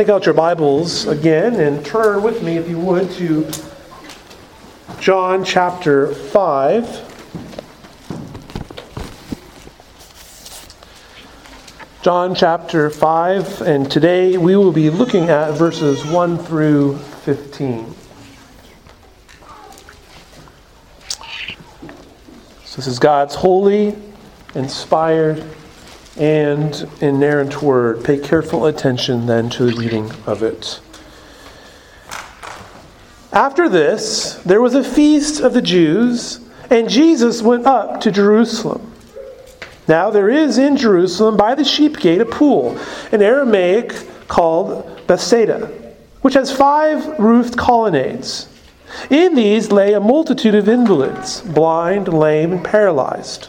take out your Bibles again and turn with me, if you would, to John chapter 5. John chapter 5, and today we will be looking at verses 1 through 15. So, this is God's holy, inspired, and inerrant word. Pay careful attention then to the reading of it. After this, there was a feast of the Jews, and Jesus went up to Jerusalem. Now there is in Jerusalem by the sheep gate a pool, in Aramaic called Bethesda, which has five roofed colonnades. In these lay a multitude of invalids, blind, lame, and paralyzed.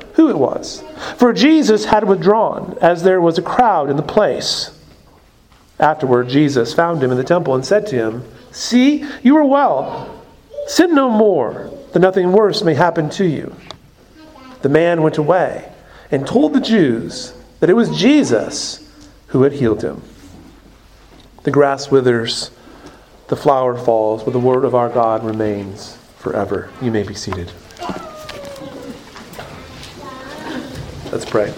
who it was, for Jesus had withdrawn, as there was a crowd in the place. Afterward, Jesus found him in the temple and said to him, See, you are well. Sin no more, that nothing worse may happen to you. The man went away and told the Jews that it was Jesus who had healed him. The grass withers, the flower falls, but the word of our God remains forever. You may be seated. Let's pray.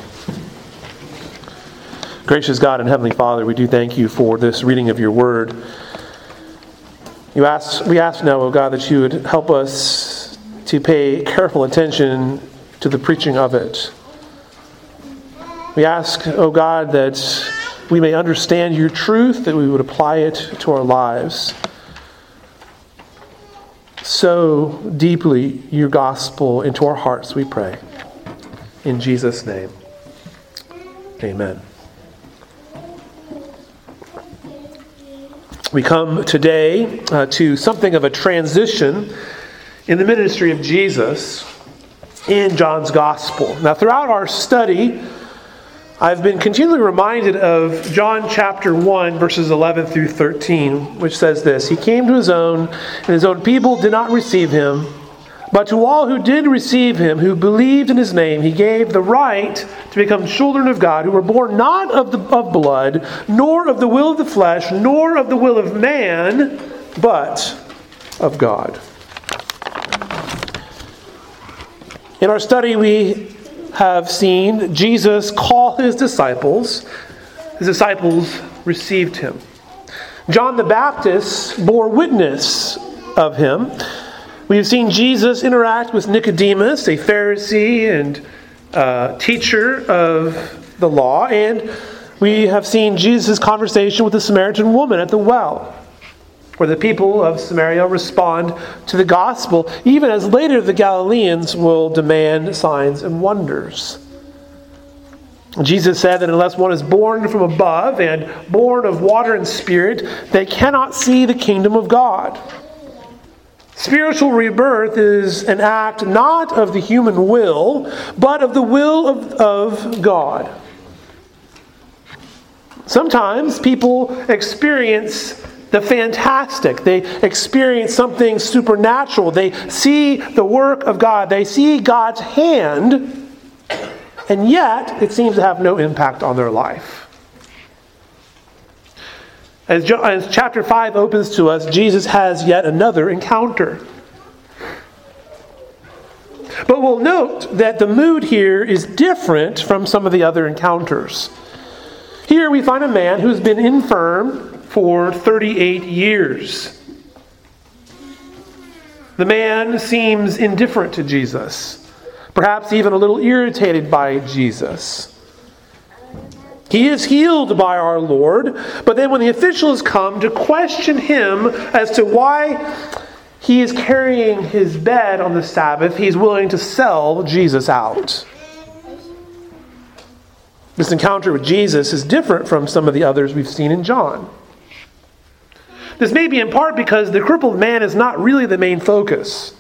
Gracious God and Heavenly Father, we do thank you for this reading of your word. You ask, we ask now, O oh God, that you would help us to pay careful attention to the preaching of it. We ask, oh God, that we may understand your truth, that we would apply it to our lives. Sow deeply your gospel into our hearts, we pray. In Jesus' name, amen. We come today uh, to something of a transition in the ministry of Jesus in John's gospel. Now, throughout our study, I've been continually reminded of John chapter 1, verses 11 through 13, which says this He came to his own, and his own people did not receive him. But to all who did receive him, who believed in his name, he gave the right to become children of God, who were born not of, the, of blood, nor of the will of the flesh, nor of the will of man, but of God. In our study, we have seen Jesus call his disciples. His disciples received him. John the Baptist bore witness of him. We have seen Jesus interact with Nicodemus, a Pharisee and uh, teacher of the law, and we have seen Jesus' conversation with the Samaritan woman at the well where the people of Samaria respond to the gospel, even as later the Galileans will demand signs and wonders. Jesus said that unless one is born from above and born of water and spirit, they cannot see the kingdom of God. Spiritual rebirth is an act not of the human will, but of the will of, of God. Sometimes people experience the fantastic. They experience something supernatural. They see the work of God. They see God's hand, and yet it seems to have no impact on their life. As, as chapter 5 opens to us, Jesus has yet another encounter. But we'll note that the mood here is different from some of the other encounters. Here we find a man who's been infirm for 38 years. The man seems indifferent to Jesus, perhaps even a little irritated by Jesus. He is healed by our Lord, but then when the officials come to question him as to why he is carrying his bed on the Sabbath, he's willing to sell Jesus out. This encounter with Jesus is different from some of the others we've seen in John. This may be in part because the crippled man is not really the main focus.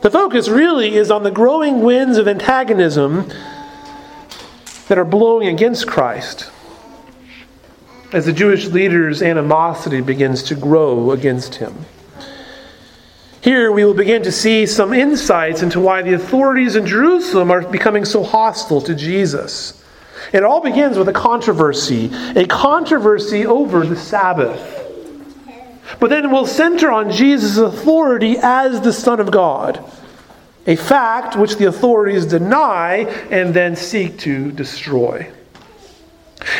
The focus really is on the growing winds of antagonism that are blowing against Christ as the Jewish leaders' animosity begins to grow against him. Here we will begin to see some insights into why the authorities in Jerusalem are becoming so hostile to Jesus. It all begins with a controversy, a controversy over the Sabbath. But then we'll center on Jesus' authority as the Son of God, a fact which the authorities deny and then seek to destroy.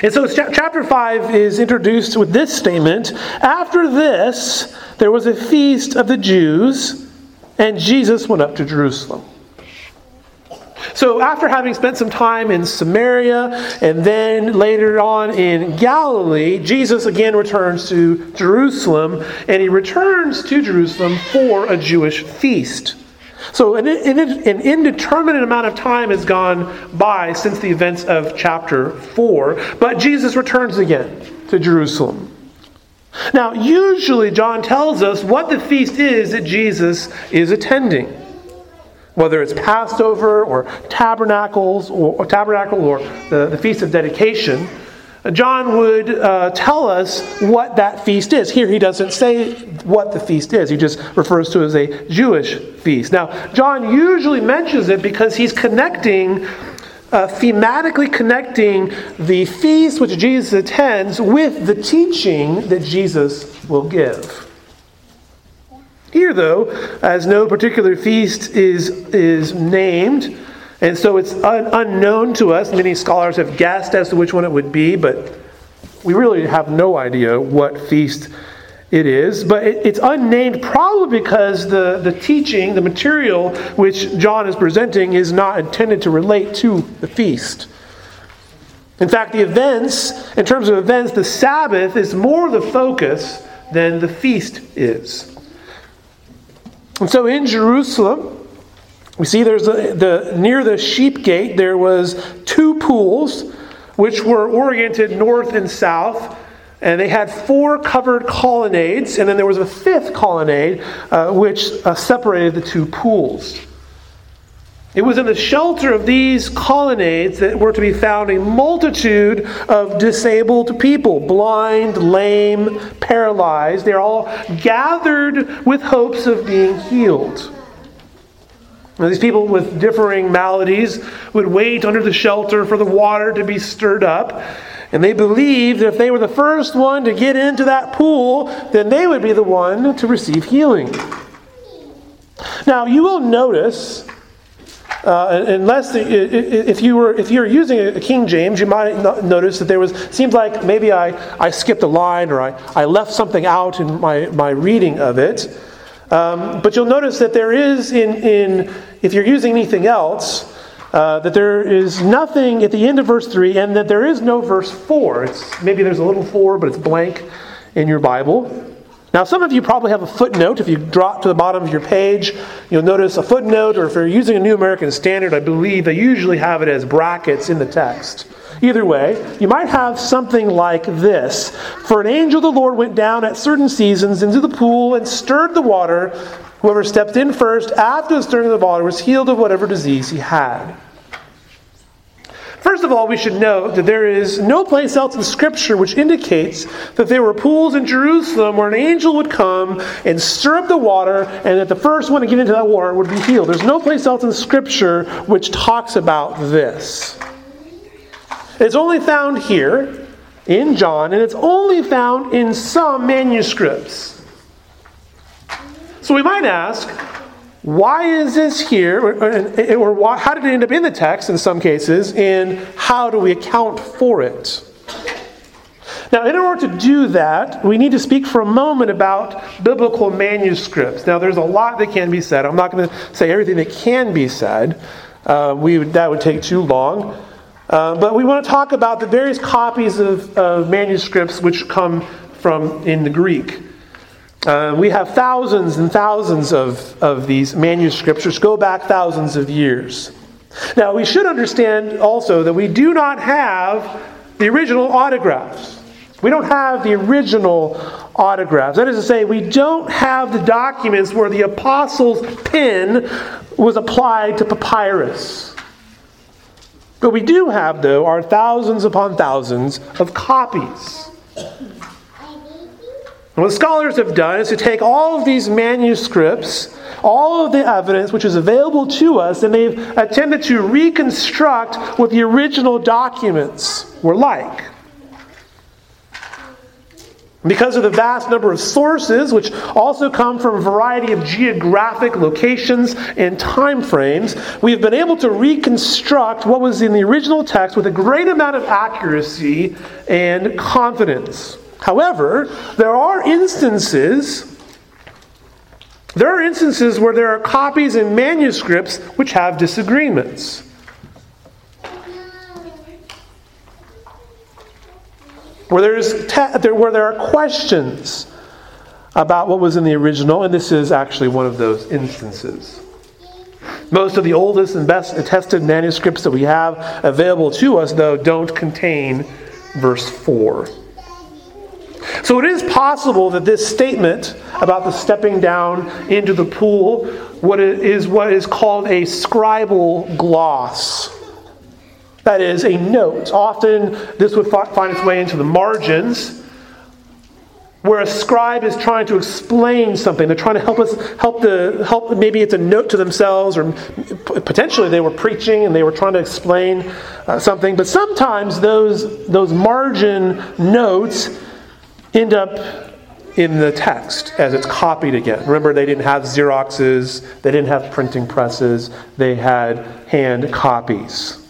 And so chapter 5 is introduced with this statement After this, there was a feast of the Jews, and Jesus went up to Jerusalem. So, after having spent some time in Samaria and then later on in Galilee, Jesus again returns to Jerusalem, and he returns to Jerusalem for a Jewish feast. So, an, an, indeterminate amount of time has gone by since the events of chapter 4, but Jesus returns again to Jerusalem. Now, usually, John tells us what the feast is that Jesus is attending whether it's Passover or tabernacles or, or tabernacle or the, the feast of dedication, John would uh, tell us what that feast is. Here he doesn't say what the feast is, he just refers to it as a Jewish feast. Now, John usually mentions it because he's connecting, uh, thematically connecting the feast which Jesus attends with the teaching that Jesus will give. Here, though, as no particular feast is, is named, and so it's un- unknown to us, many scholars have guessed as to which one it would be, but we really have no idea what feast it is. But it, it's unnamed probably because the, the teaching, the material which John is presenting, is not intended to relate to the feast. In fact, the events, in terms of events, the Sabbath is more the focus than the feast is. And so in Jerusalem, we see there's a, the near the sheep gate there was two pools which were oriented north and south and they had four covered colonnades and then there was a fifth colonnade uh, which uh, separated the two pools it was in the shelter of these colonnades that were to be found a multitude of disabled people blind, lame, paralyzed. They're all gathered with hopes of being healed. Now, these people with differing maladies would wait under the shelter for the water to be stirred up. And they believed that if they were the first one to get into that pool, then they would be the one to receive healing. Now, you will notice uh, unless the, if you were if you're using a King James, you might notice that there was seems like maybe I, I skipped a line or I, I left something out in my, my reading of it. Um, but you'll notice that there is in, in if you're using anything else, uh, that there is nothing at the end of verse 3 and that there is no verse 4. It's, maybe there's a little 4, but it's blank in your Bible. Now, some of you probably have a footnote. If you drop to the bottom of your page, you'll notice a footnote, or if you're using a New American Standard, I believe they usually have it as brackets in the text. Either way, you might have something like this For an angel of the Lord went down at certain seasons into the pool and stirred the water. Whoever stepped in first after the stirring of the water was healed of whatever disease he had. First of all, we should note that there is no place else in Scripture which indicates that there were pools in Jerusalem where an angel would come and stir up the water, and that the first one to get into that water would be healed. There's no place else in Scripture which talks about this. It's only found here in John, and it's only found in some manuscripts. So we might ask, why is this here, or, or why, how did it end up in the text in some cases, and how do we account for it? Now, in order to do that, we need to speak for a moment about biblical manuscripts. Now, there's a lot that can be said. I'm not going to say everything that can be said, uh, we that would take too long. Uh, but we want to talk about the various copies of, of manuscripts which come from in the Greek. Uh, we have thousands and thousands of, of these manuscripts which go back thousands of years. Now, we should understand also that we do not have the original autographs. We don't have the original autographs. That is to say, we don't have the documents where the apostles' pen was applied to papyrus. What we do have, though, are thousands upon thousands of copies. And what scholars have done is to take all of these manuscripts, all of the evidence which is available to us, and they've attempted to reconstruct what the original documents were like. Because of the vast number of sources, which also come from a variety of geographic locations and time frames, we have been able to reconstruct what was in the original text with a great amount of accuracy and confidence. However, there are instances there are instances where there are copies and manuscripts which have disagreements. Where, there's te- where there are questions about what was in the original, and this is actually one of those instances. Most of the oldest and best attested manuscripts that we have available to us, though, don't contain verse 4. So it is possible that this statement about the stepping down into the pool what is what is called a scribal gloss. That is a note. Often this would find its way into the margins where a scribe is trying to explain something they're trying to help us help the help maybe it's a note to themselves or potentially they were preaching and they were trying to explain uh, something but sometimes those those margin notes end up in the text as it's copied again. Remember, they didn't have Xeroxes, they didn't have printing presses, they had hand copies.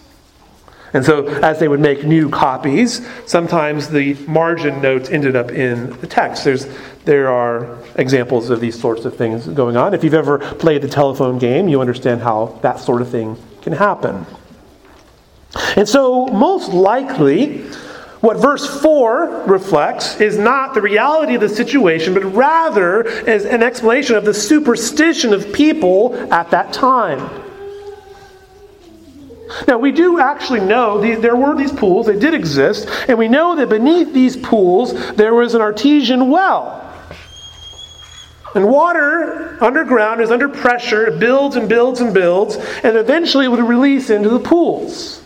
And so, as they would make new copies, sometimes the margin notes ended up in the text. There's, there are examples of these sorts of things going on. If you've ever played the telephone game, you understand how that sort of thing can happen. And so, most likely, what verse 4 reflects is not the reality of the situation, but rather is an explanation of the superstition of people at that time. Now, we do actually know the, there were these pools, they did exist, and we know that beneath these pools there was an artesian well. And water underground is under pressure, it builds and builds and builds, and eventually it would release into the pools.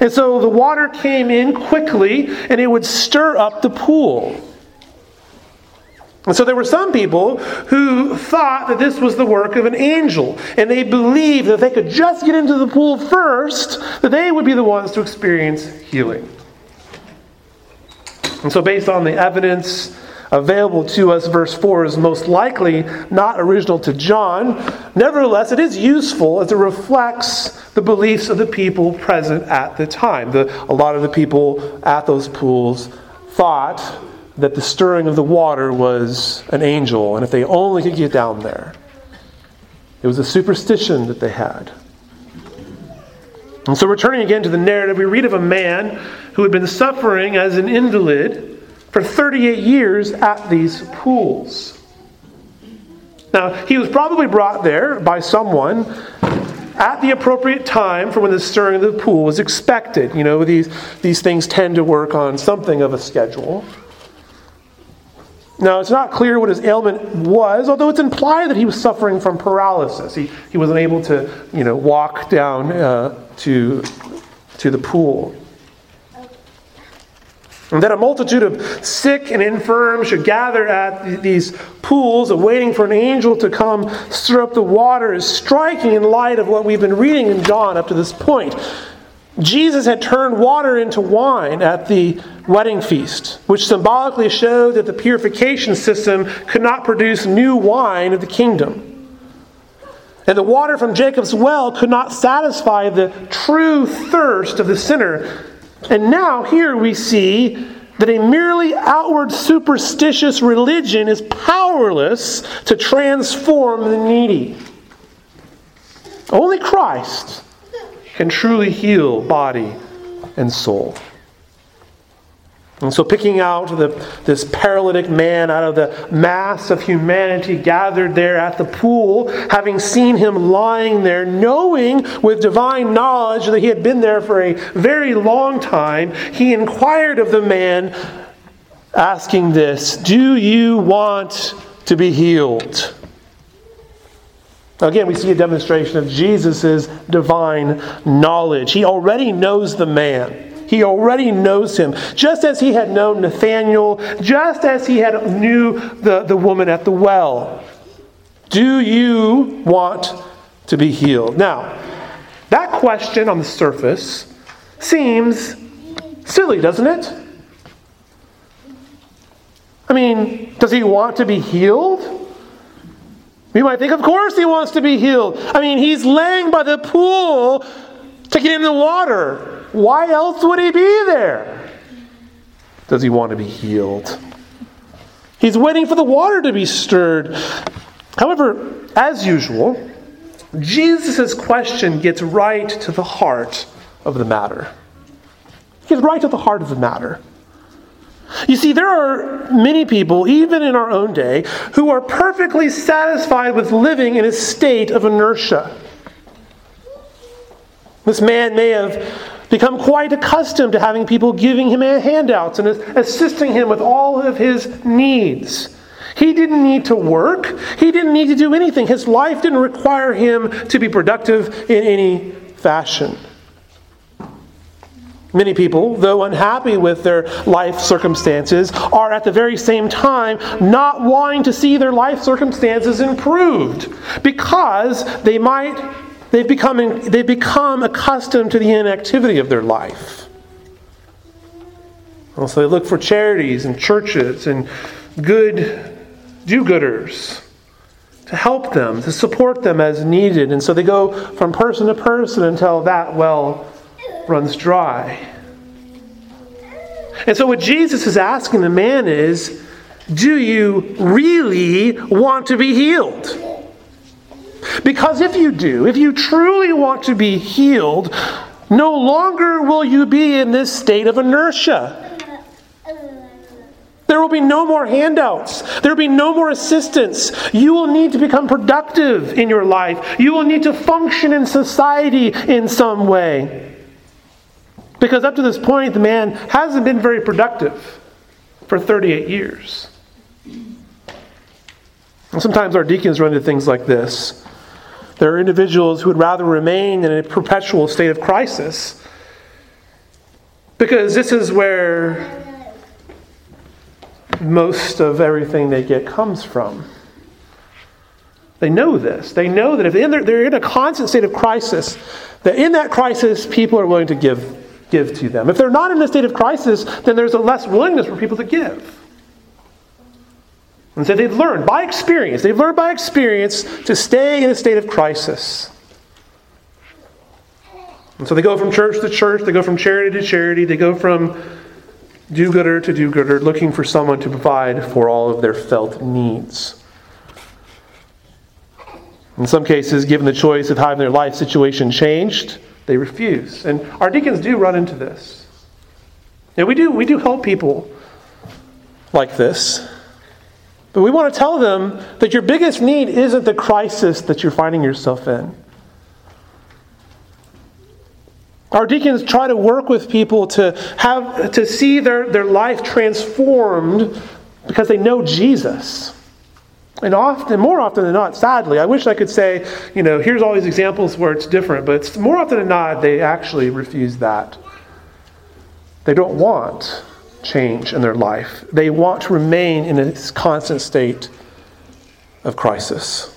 And so the water came in quickly and it would stir up the pool. And so there were some people who thought that this was the work of an angel. And they believed that if they could just get into the pool first, that they would be the ones to experience healing. And so, based on the evidence available to us, verse 4 is most likely not original to John. Nevertheless, it is useful as it reflects the beliefs of the people present at the time. The, a lot of the people at those pools thought that the stirring of the water was an angel, and if they only could get down there. It was a superstition that they had. And so, returning again to the narrative, we read of a man who had been suffering as an invalid for 38 years at these pools. Now, he was probably brought there by someone at the appropriate time for when the stirring of the pool was expected. You know, these, these things tend to work on something of a schedule. Now, it's not clear what his ailment was, although it's implied that he was suffering from paralysis. He, he wasn't able to, you know, walk down uh, to, to the pool. And that a multitude of sick and infirm should gather at these pools, awaiting for an angel to come stir up the water, is striking in light of what we've been reading in John up to this point. Jesus had turned water into wine at the wedding feast, which symbolically showed that the purification system could not produce new wine of the kingdom. And the water from Jacob's well could not satisfy the true thirst of the sinner and now, here we see that a merely outward superstitious religion is powerless to transform the needy. Only Christ can truly heal body and soul. And so, picking out the, this paralytic man out of the mass of humanity gathered there at the pool, having seen him lying there, knowing with divine knowledge that he had been there for a very long time, he inquired of the man, asking this Do you want to be healed? Again, we see a demonstration of Jesus' divine knowledge. He already knows the man. He already knows him, just as he had known Nathanael, just as he had knew the, the woman at the well. Do you want to be healed? Now, that question on the surface seems silly, doesn't it? I mean, does he want to be healed? We might think, of course, he wants to be healed. I mean, he's laying by the pool to get in the water. Why else would he be there? Does he want to be healed? He's waiting for the water to be stirred. However, as usual, Jesus' question gets right to the heart of the matter. He gets right to the heart of the matter. You see, there are many people, even in our own day, who are perfectly satisfied with living in a state of inertia. This man may have become quite accustomed to having people giving him handouts and assisting him with all of his needs. He didn't need to work. He didn't need to do anything. His life didn't require him to be productive in any fashion. Many people, though unhappy with their life circumstances, are at the very same time not wanting to see their life circumstances improved because they might They've become, they've become accustomed to the inactivity of their life. And so they look for charities and churches and good do gooders to help them, to support them as needed. And so they go from person to person until that well runs dry. And so what Jesus is asking the man is do you really want to be healed? Because if you do, if you truly want to be healed, no longer will you be in this state of inertia. There will be no more handouts. There will be no more assistance. You will need to become productive in your life. You will need to function in society in some way. Because up to this point, the man hasn't been very productive for 38 years. And sometimes our deacons run into things like this. There are individuals who would rather remain in a perpetual state of crisis because this is where most of everything they get comes from. They know this. They know that if they're in a constant state of crisis, that in that crisis, people are willing to give, give to them. If they're not in a state of crisis, then there's a less willingness for people to give. And so they've learned by experience, they've learned by experience to stay in a state of crisis. And so they go from church to church, they go from charity to charity, they go from do gooder to do gooder, looking for someone to provide for all of their felt needs. In some cases, given the choice of having their life situation changed, they refuse. And our deacons do run into this. And we do, we do help people like this. But we want to tell them that your biggest need isn't the crisis that you're finding yourself in. Our deacons try to work with people to have to see their, their life transformed because they know Jesus. And often, more often than not, sadly, I wish I could say, you know, here's all these examples where it's different, but more often than not, they actually refuse that. They don't want change in their life. They want to remain in a constant state of crisis.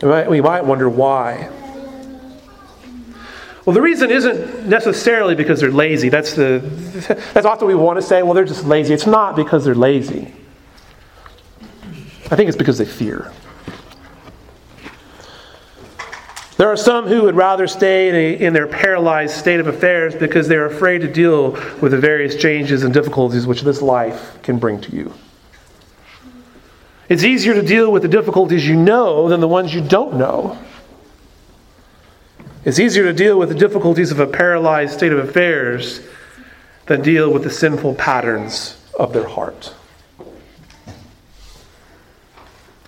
We might wonder why. Well, the reason isn't necessarily because they're lazy. That's, the, that's often we want to say, well, they're just lazy. It's not because they're lazy. I think it's because they fear. There are some who would rather stay in, a, in, their paralyzed state of affairs because they're afraid to deal with the various changes and difficulties which this life can bring to you. It's easier to deal with the difficulties you know than the ones you don't know. It's easier to deal with the difficulties of a paralyzed state of affairs than deal with the sinful patterns of their heart.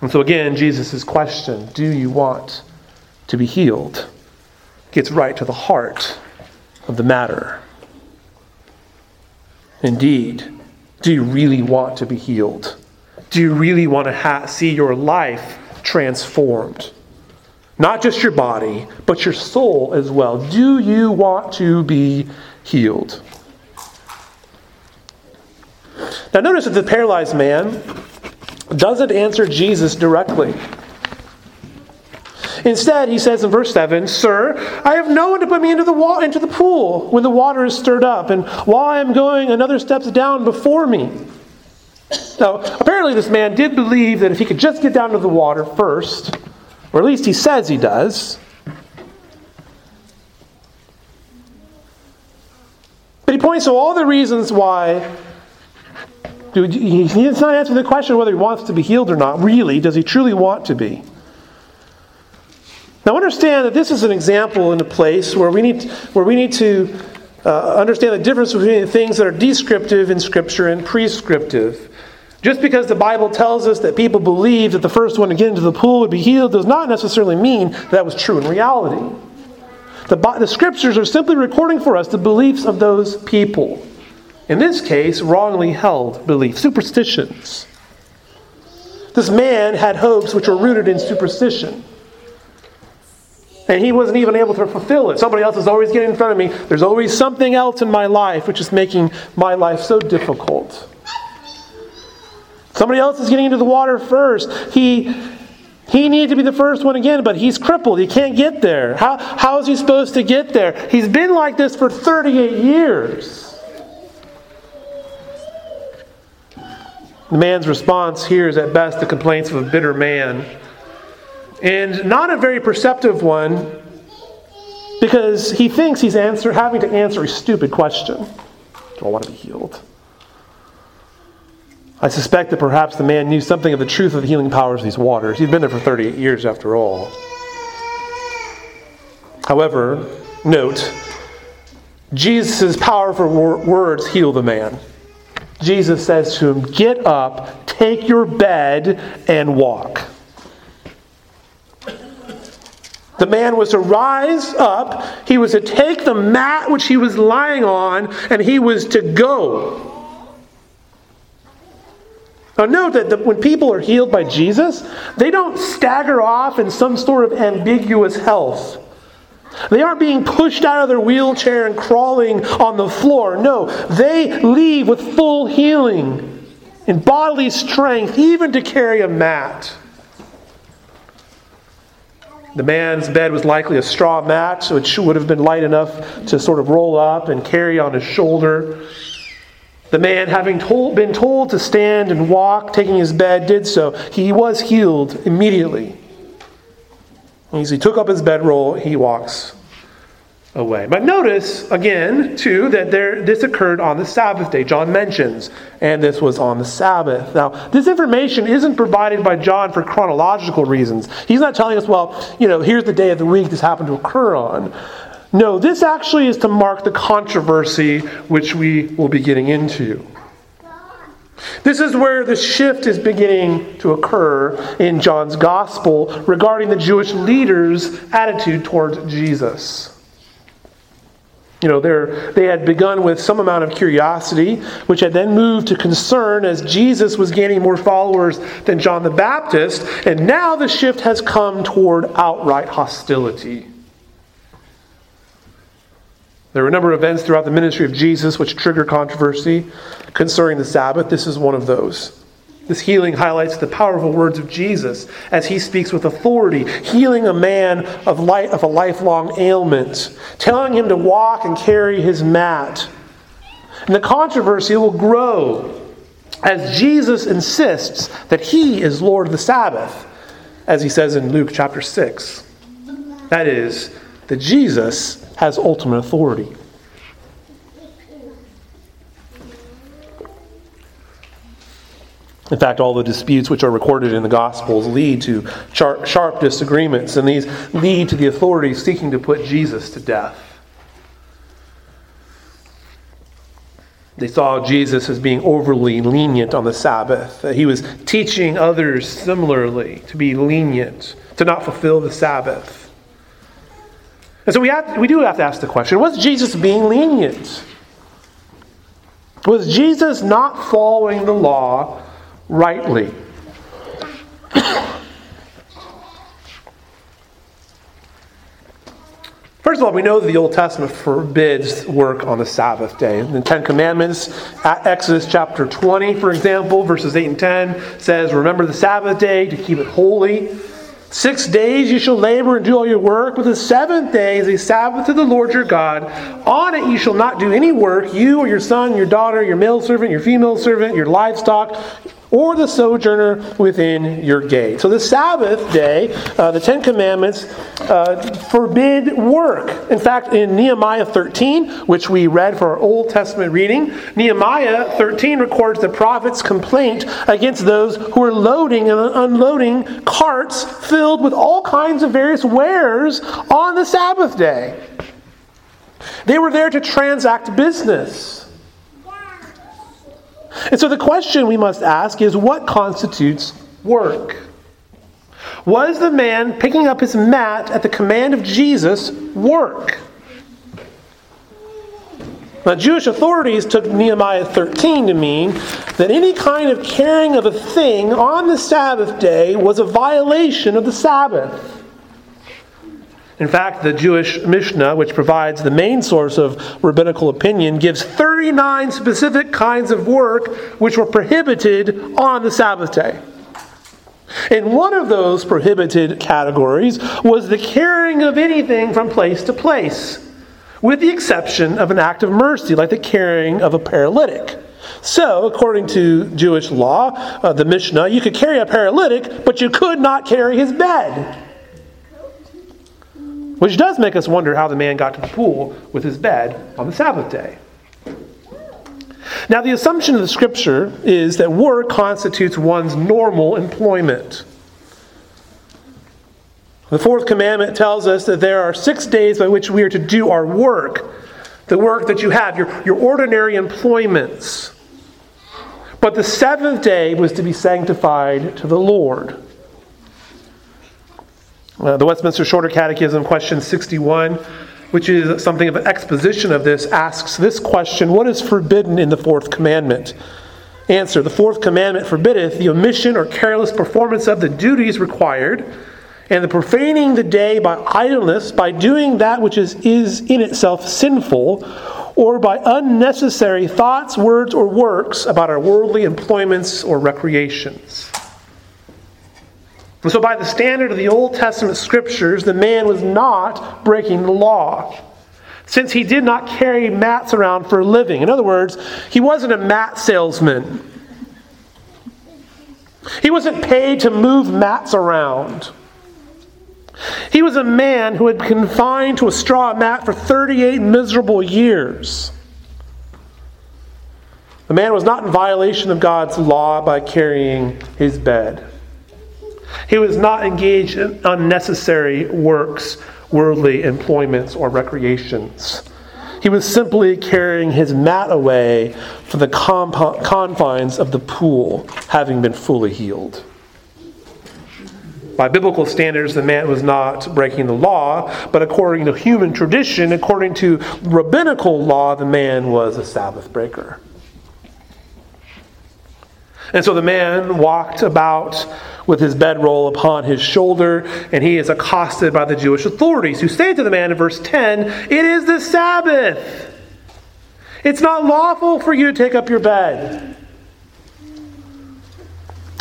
And so, again, Jesus' question do you want to be healed? gets right to the heart of the matter. Indeed, do you really want to be healed? Do you really want to ha- see your life transformed? Not just your body, but your soul as well. Do you want to be healed? Now, notice that the paralyzed man doesn't answer Jesus directly. Instead, he says in verse 7 Sir, I have no one to put me into the, wa- into the pool when the water is stirred up, and while I am going, another steps down before me. Now, apparently, this man did believe that if he could just get down to the water first, or at least he says he does, but he points to all the reasons why He's not answering the question whether he wants to be healed or not. Really, does he truly want to be? Now, understand that this is an example in a place where we need, where we need to uh, understand the difference between things that are descriptive in Scripture and prescriptive. Just because the Bible tells us that people believed that the first one to get into the pool would be healed does not necessarily mean that, that was true in reality. The, the Scriptures are simply recording for us the beliefs of those people. In this case, wrongly held beliefs, superstitions. This man had hopes which were rooted in superstition. And he wasn't even able to fulfill it. Somebody else is always getting in front of me. There's always something else in my life which is making my life so difficult. Somebody else is getting into the water first. He he needed to be the first one again, but he's crippled. He can't get there. How, how is he supposed to get there? He's been like this for 38 years. The man's response here is at best the complaints of a bitter man, and not a very perceptive one because he thinks he's answer, having to answer a stupid question Do I want to be healed? I suspect that perhaps the man knew something of the truth of the healing powers of these waters. He'd been there for 38 years after all. However, note, Jesus' powerful words heal the man. Jesus says to him, Get up, take your bed, and walk. The man was to rise up, he was to take the mat which he was lying on, and he was to go. Now, note that the, when people are healed by Jesus, they don't stagger off in some sort of ambiguous health. They aren't being pushed out of their wheelchair and crawling on the floor. No, they leave with full healing and bodily strength, even to carry a mat. The man's bed was likely a straw mat, so it would have been light enough to sort of roll up and carry on his shoulder. The man, having told, been told to stand and walk, taking his bed, did so. He was healed immediately. As he took up his bedroll, he walks away. But notice again, too, that there this occurred on the Sabbath day. John mentions, and this was on the Sabbath. Now, this information isn't provided by John for chronological reasons. He's not telling us, well, you know, here's the day of the week this happened to occur on. No, this actually is to mark the controversy which we will be getting into. This is where the shift is beginning to occur in John's gospel regarding the Jewish leaders' attitude towards Jesus. You know, they had begun with some amount of curiosity, which had then moved to concern as Jesus was gaining more followers than John the Baptist, and now the shift has come toward outright hostility. There were a number of events throughout the ministry of Jesus which trigger controversy concerning the Sabbath. This is one of those. This healing highlights the powerful words of Jesus as he speaks with authority, healing a man of, life, of a lifelong ailment, telling him to walk and carry his mat. And the controversy will grow as Jesus insists that he is Lord of the Sabbath, as he says in Luke chapter 6. That is, that Jesus has ultimate authority. In fact, all the disputes which are recorded in the Gospels lead to sharp disagreements, and these lead to the authorities seeking to put Jesus to death. They saw Jesus as being overly lenient on the Sabbath, that he was teaching others similarly to be lenient, to not fulfill the Sabbath. And so we, have, we do have to ask the question was Jesus being lenient? Was Jesus not following the law rightly. First of all, we know that the Old Testament forbids work on the Sabbath day. The Ten Commandments, Exodus chapter 20, for example, verses 8 and 10 says, Remember the Sabbath day to keep it holy. Six days you shall labor and do all your work, but the seventh day is a Sabbath to the Lord your God. On it you shall not do any work, you or your son, your daughter, your male servant, your female servant, your livestock, or the sojourner within your gate. So the Sabbath day, uh, the Ten Commandments uh, forbid work. In fact, in Nehemiah 13, which we read for our Old Testament reading, Nehemiah 13 records the prophet's complaint against those who are loading and unloading carts filled with all kinds of various wares on the Sabbath day. They were there to transact business. And so the question we must ask is what constitutes work? Was the man picking up his mat at the command of Jesus work? Now, Jewish authorities took Nehemiah 13 to mean that any kind of carrying of a thing on the Sabbath day was a violation of the Sabbath. In fact, the Jewish Mishnah, which provides the main source of rabbinical opinion, gives 39 specific kinds of work which were prohibited on the Sabbath day. And one of those prohibited categories was the carrying of anything from place to place, with the exception of an act of mercy, like the carrying of a paralytic. So, according to Jewish law, uh, the Mishnah, you could carry a paralytic, but you could not carry his bed. Which does make us wonder how the man got to the pool with his bed on the Sabbath day. Now, the assumption of the scripture is that work constitutes one's normal employment. The fourth commandment tells us that there are six days by which we are to do our work, the work that you have, your, your ordinary employments. But the seventh day was to be sanctified to the Lord. Uh, the Westminster Shorter Catechism, question 61, which is something of an exposition of this, asks this question What is forbidden in the fourth commandment? Answer The fourth commandment forbiddeth the omission or careless performance of the duties required, and the profaning the day by idleness, by doing that which is, is in itself sinful, or by unnecessary thoughts, words, or works about our worldly employments or recreations. And so, by the standard of the Old Testament scriptures, the man was not breaking the law, since he did not carry mats around for a living. In other words, he wasn't a mat salesman. He wasn't paid to move mats around. He was a man who had been confined to a straw mat for 38 miserable years. The man was not in violation of God's law by carrying his bed. He was not engaged in unnecessary works, worldly employments, or recreations. He was simply carrying his mat away from the confines of the pool, having been fully healed. By biblical standards, the man was not breaking the law, but according to human tradition, according to rabbinical law, the man was a Sabbath breaker. And so the man walked about with his bedroll upon his shoulder, and he is accosted by the Jewish authorities, who say to the man in verse 10, It is the Sabbath. It's not lawful for you to take up your bed.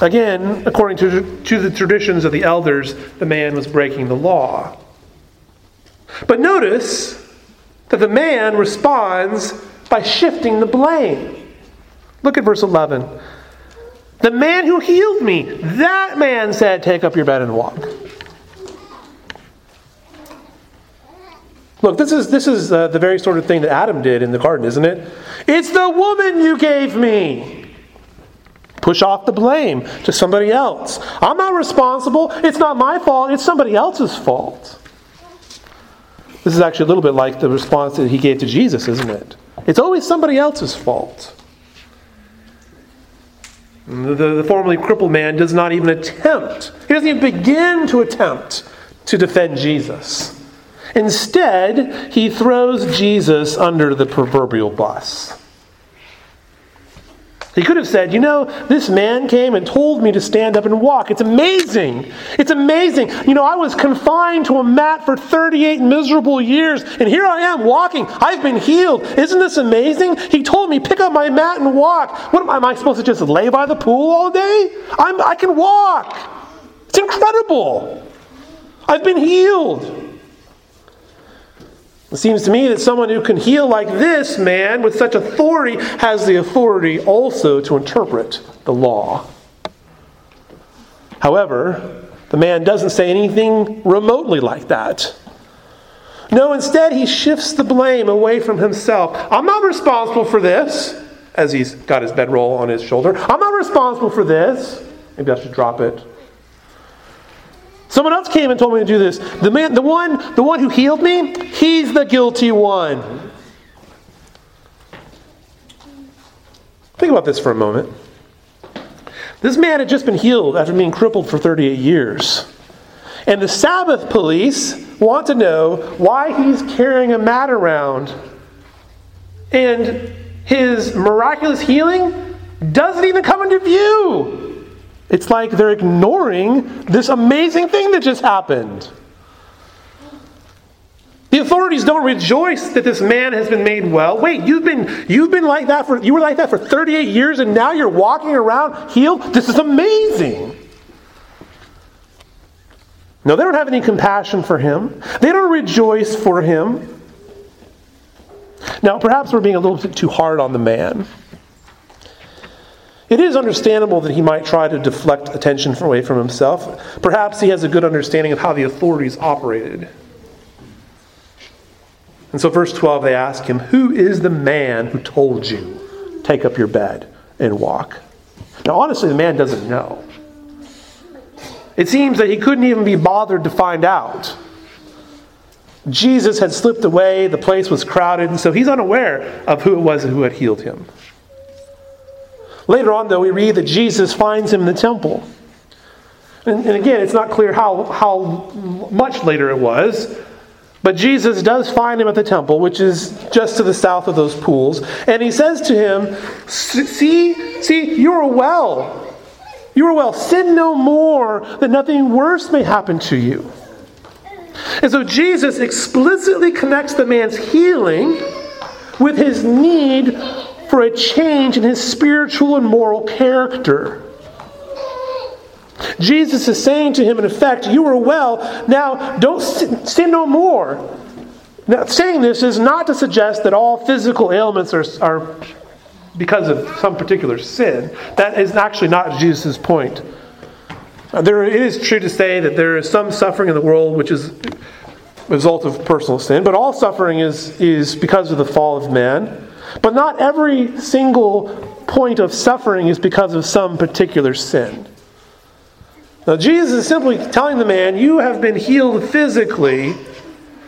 Again, according to, to the traditions of the elders, the man was breaking the law. But notice that the man responds by shifting the blame. Look at verse 11. The man who healed me, that man said, Take up your bed and walk. Look, this is, this is uh, the very sort of thing that Adam did in the garden, isn't it? It's the woman you gave me. Push off the blame to somebody else. I'm not responsible. It's not my fault. It's somebody else's fault. This is actually a little bit like the response that he gave to Jesus, isn't it? It's always somebody else's fault. The, the, formerly crippled man does not even attempt, he doesn't even begin to attempt to defend Jesus. Instead, he throws Jesus under the proverbial bus. He could have said, You know, this man came and told me to stand up and walk. It's amazing. It's amazing. You know, I was confined to a mat for 38 miserable years, and here I am walking. I've been healed. Isn't this amazing? He told me, Pick up my mat and walk. What am I supposed to just lay by the pool all day? I'm, I can walk. It's incredible. I've been healed. It seems to me that someone who can heal like this man with such authority has the authority also to interpret the law. However, the man doesn't say anything remotely like that. No, instead, he shifts the blame away from himself. I'm not responsible for this, as he's got his bedroll on his shoulder. I'm not responsible for this. Maybe I should drop it. Someone else came and told me to do this. The man, the one, the one who healed me, he's the guilty one. Think about this for a moment. This man had just been healed after being crippled for 38 years. And the Sabbath police want to know why he's carrying a mat around. And his miraculous healing doesn't even come into view. It's like they're ignoring this amazing thing that just happened. The authorities don't rejoice that this man has been made well. Wait, you've been you've been like that for you were like that for 38 years and now you're walking around healed? This is amazing. No, they don't have any compassion for him. They don't rejoice for him. Now, perhaps we're being a little bit too hard on the man. It is understandable that he might try to deflect attention away from himself. Perhaps he has a good understanding of how the authorities operated. And so, verse 12, they ask him, Who is the man who told you, take up your bed and walk? Now, honestly, the man doesn't know. It seems that he couldn't even be bothered to find out. Jesus had slipped away, the place was crowded, and so he's unaware of who it was who had healed him. Later on, though, we read that Jesus finds him in the temple. And, and again, it's not clear how, how much later it was, but Jesus does find him at the temple, which is just to the south of those pools. And he says to him, See, see, you are well. You are well. Sin no more, that nothing worse may happen to you. And so Jesus explicitly connects the man's healing with his need for a change in his spiritual and moral character. Jesus is saying to him, in effect, You are well, now don't sin no more. Now, saying this is not to suggest that all physical ailments are, are because of some particular sin. That is actually not Jesus' point. There, it is true to say that there is some suffering in the world which is a result of personal sin, but all suffering is, is because of the fall of man. But not every single point of suffering is because of some particular sin. Now, Jesus is simply telling the man, You have been healed physically.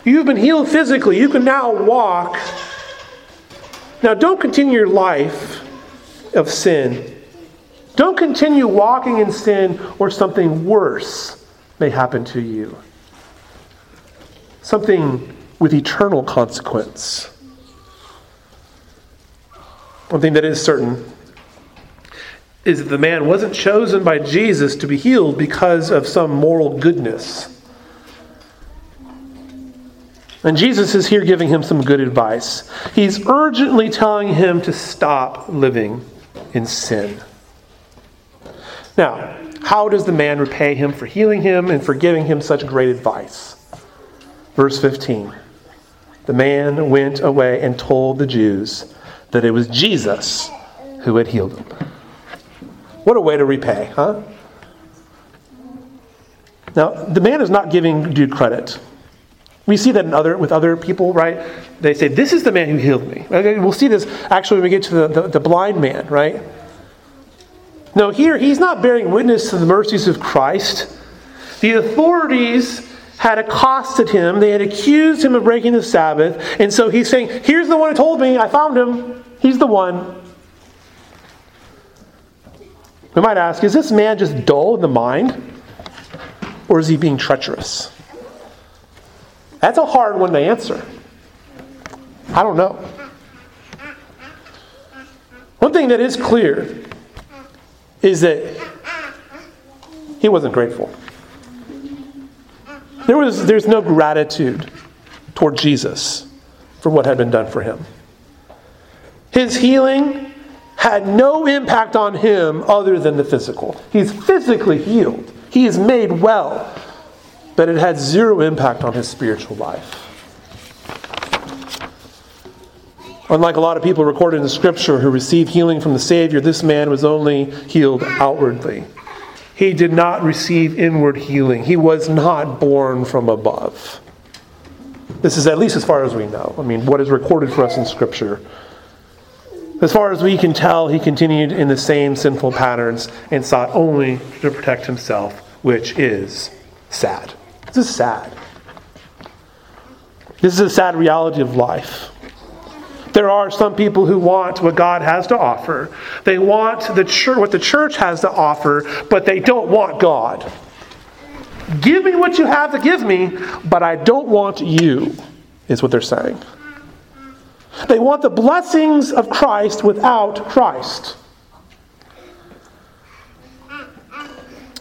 You've been healed physically. You can now walk. Now, don't continue your life of sin. Don't continue walking in sin, or something worse may happen to you. Something with eternal consequence. One thing that is certain is that the man wasn't chosen by Jesus to be healed because of some moral goodness. And Jesus is here giving him some good advice. He's urgently telling him to stop living in sin. Now, how does the man repay him for healing him and for giving him such great advice? Verse 15 The man went away and told the Jews that it was Jesus who had healed him. What a way to repay, huh? Now, the man is not giving due credit. We see that in other, with other people, right? They say, This is the man who healed me. We'll see this actually when we get to the, the, the blind man, right? No, here he's not bearing witness to the mercies of Christ. The authorities had accosted him, they had accused him of breaking the Sabbath, and so he's saying, Here's the one who told me, I found him, he's the one. We might ask, is this man just dull in the mind? Or is he being treacherous? That's a hard one to answer. I don't know. One thing that is clear is that he wasn't grateful. There was, there's no gratitude toward Jesus for what had been done for him. His healing had no impact on him other than the physical. He's physically healed, he is made well, but it had zero impact on his spiritual life. Unlike a lot of people recorded in the scripture who received healing from the Savior, this man was only healed outwardly. He did not receive inward healing. He was not born from above. This is at least as far as we know. I mean, what is recorded for us in Scripture. As far as we can tell, he continued in the same sinful patterns and sought only to protect himself, which is sad. This is sad. This is a sad reality of life. There are some people who want what God has to offer. They want the what the church has to offer, but they don't want God. Give me what you have to give me, but I don't want you, is what they're saying. They want the blessings of Christ without Christ.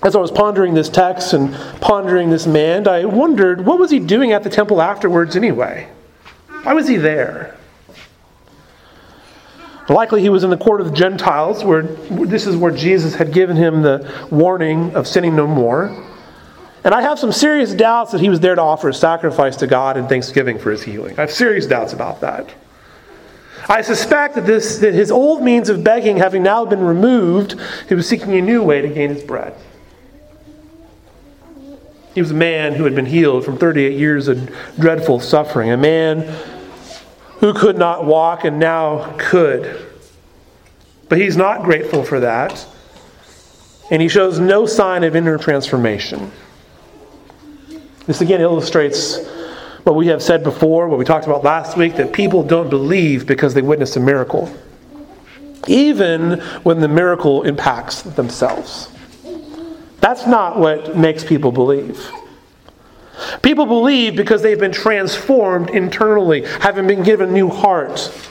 As I was pondering this text and pondering this man, I wondered what was he doing at the temple afterwards anyway? Why was he there? Likely he was in the court of the Gentiles, where this is where Jesus had given him the warning of sinning no more. And I have some serious doubts that he was there to offer a sacrifice to God in thanksgiving for his healing. I have serious doubts about that. I suspect that, this, that his old means of begging having now been removed, he was seeking a new way to gain his bread. He was a man who had been healed from 38 years of dreadful suffering, a man who could not walk and now could. But he's not grateful for that. And he shows no sign of inner transformation. This again illustrates what we have said before, what we talked about last week, that people don't believe because they witness a miracle, even when the miracle impacts themselves. That's not what makes people believe. People believe because they've been transformed internally, having been given new hearts.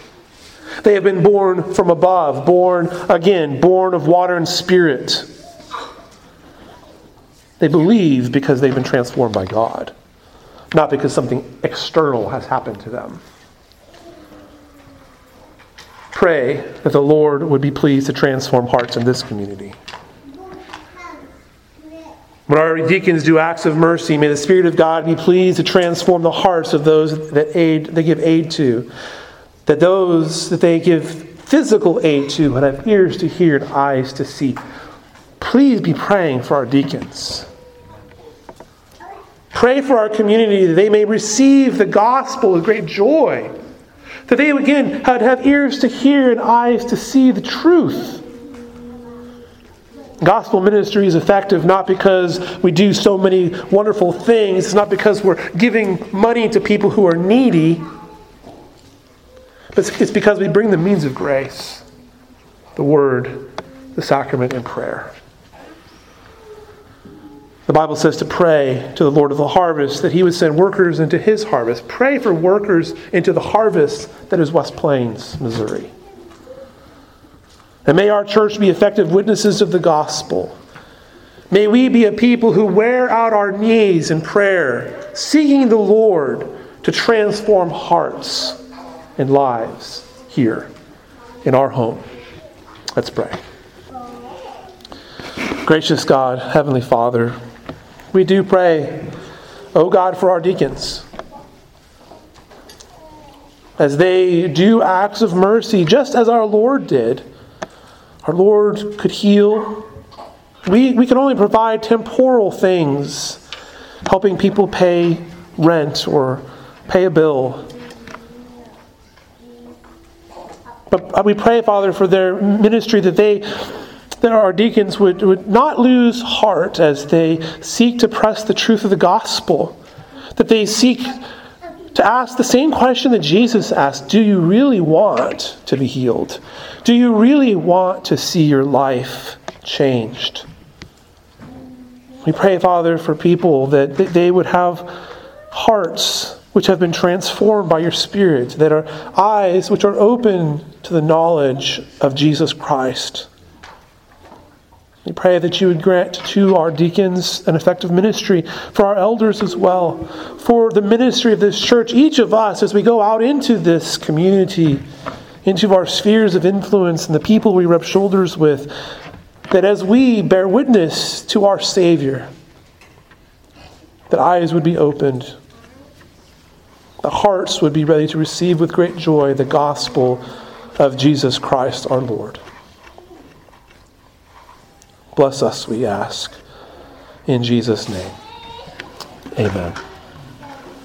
They have been born from above, born again, born of water and spirit. They believe because they've been transformed by God, not because something external has happened to them. Pray that the Lord would be pleased to transform hearts in this community. When our deacons do acts of mercy, may the Spirit of God be pleased to transform the hearts of those that aid they give aid to. That those that they give physical aid to would have ears to hear and eyes to see. Please be praying for our deacons. Pray for our community that they may receive the gospel with great joy. That they again have ears to hear and eyes to see the truth Gospel ministry is effective not because we do so many wonderful things, it's not because we're giving money to people who are needy, but it's because we bring the means of grace the Word, the sacrament, and prayer. The Bible says to pray to the Lord of the harvest that he would send workers into his harvest. Pray for workers into the harvest that is West Plains, Missouri. And may our church be effective witnesses of the gospel. May we be a people who wear out our knees in prayer, seeking the Lord to transform hearts and lives here in our home. Let's pray. Gracious God, Heavenly Father, we do pray, O oh God, for our deacons. As they do acts of mercy, just as our Lord did our Lord could heal. We, we can only provide temporal things, helping people pay rent or pay a bill. But uh, we pray, Father, for their ministry that they that our deacons would, would not lose heart as they seek to press the truth of the gospel, that they seek to ask the same question that Jesus asked Do you really want to be healed? Do you really want to see your life changed? We pray, Father, for people that, that they would have hearts which have been transformed by your Spirit, that are eyes which are open to the knowledge of Jesus Christ. We pray that you would grant to our deacons an effective ministry, for our elders as well, for the ministry of this church, each of us as we go out into this community, into our spheres of influence and the people we rub shoulders with, that as we bear witness to our Savior, that eyes would be opened, the hearts would be ready to receive with great joy the gospel of Jesus Christ our Lord. Bless us, we ask. In Jesus' name, amen.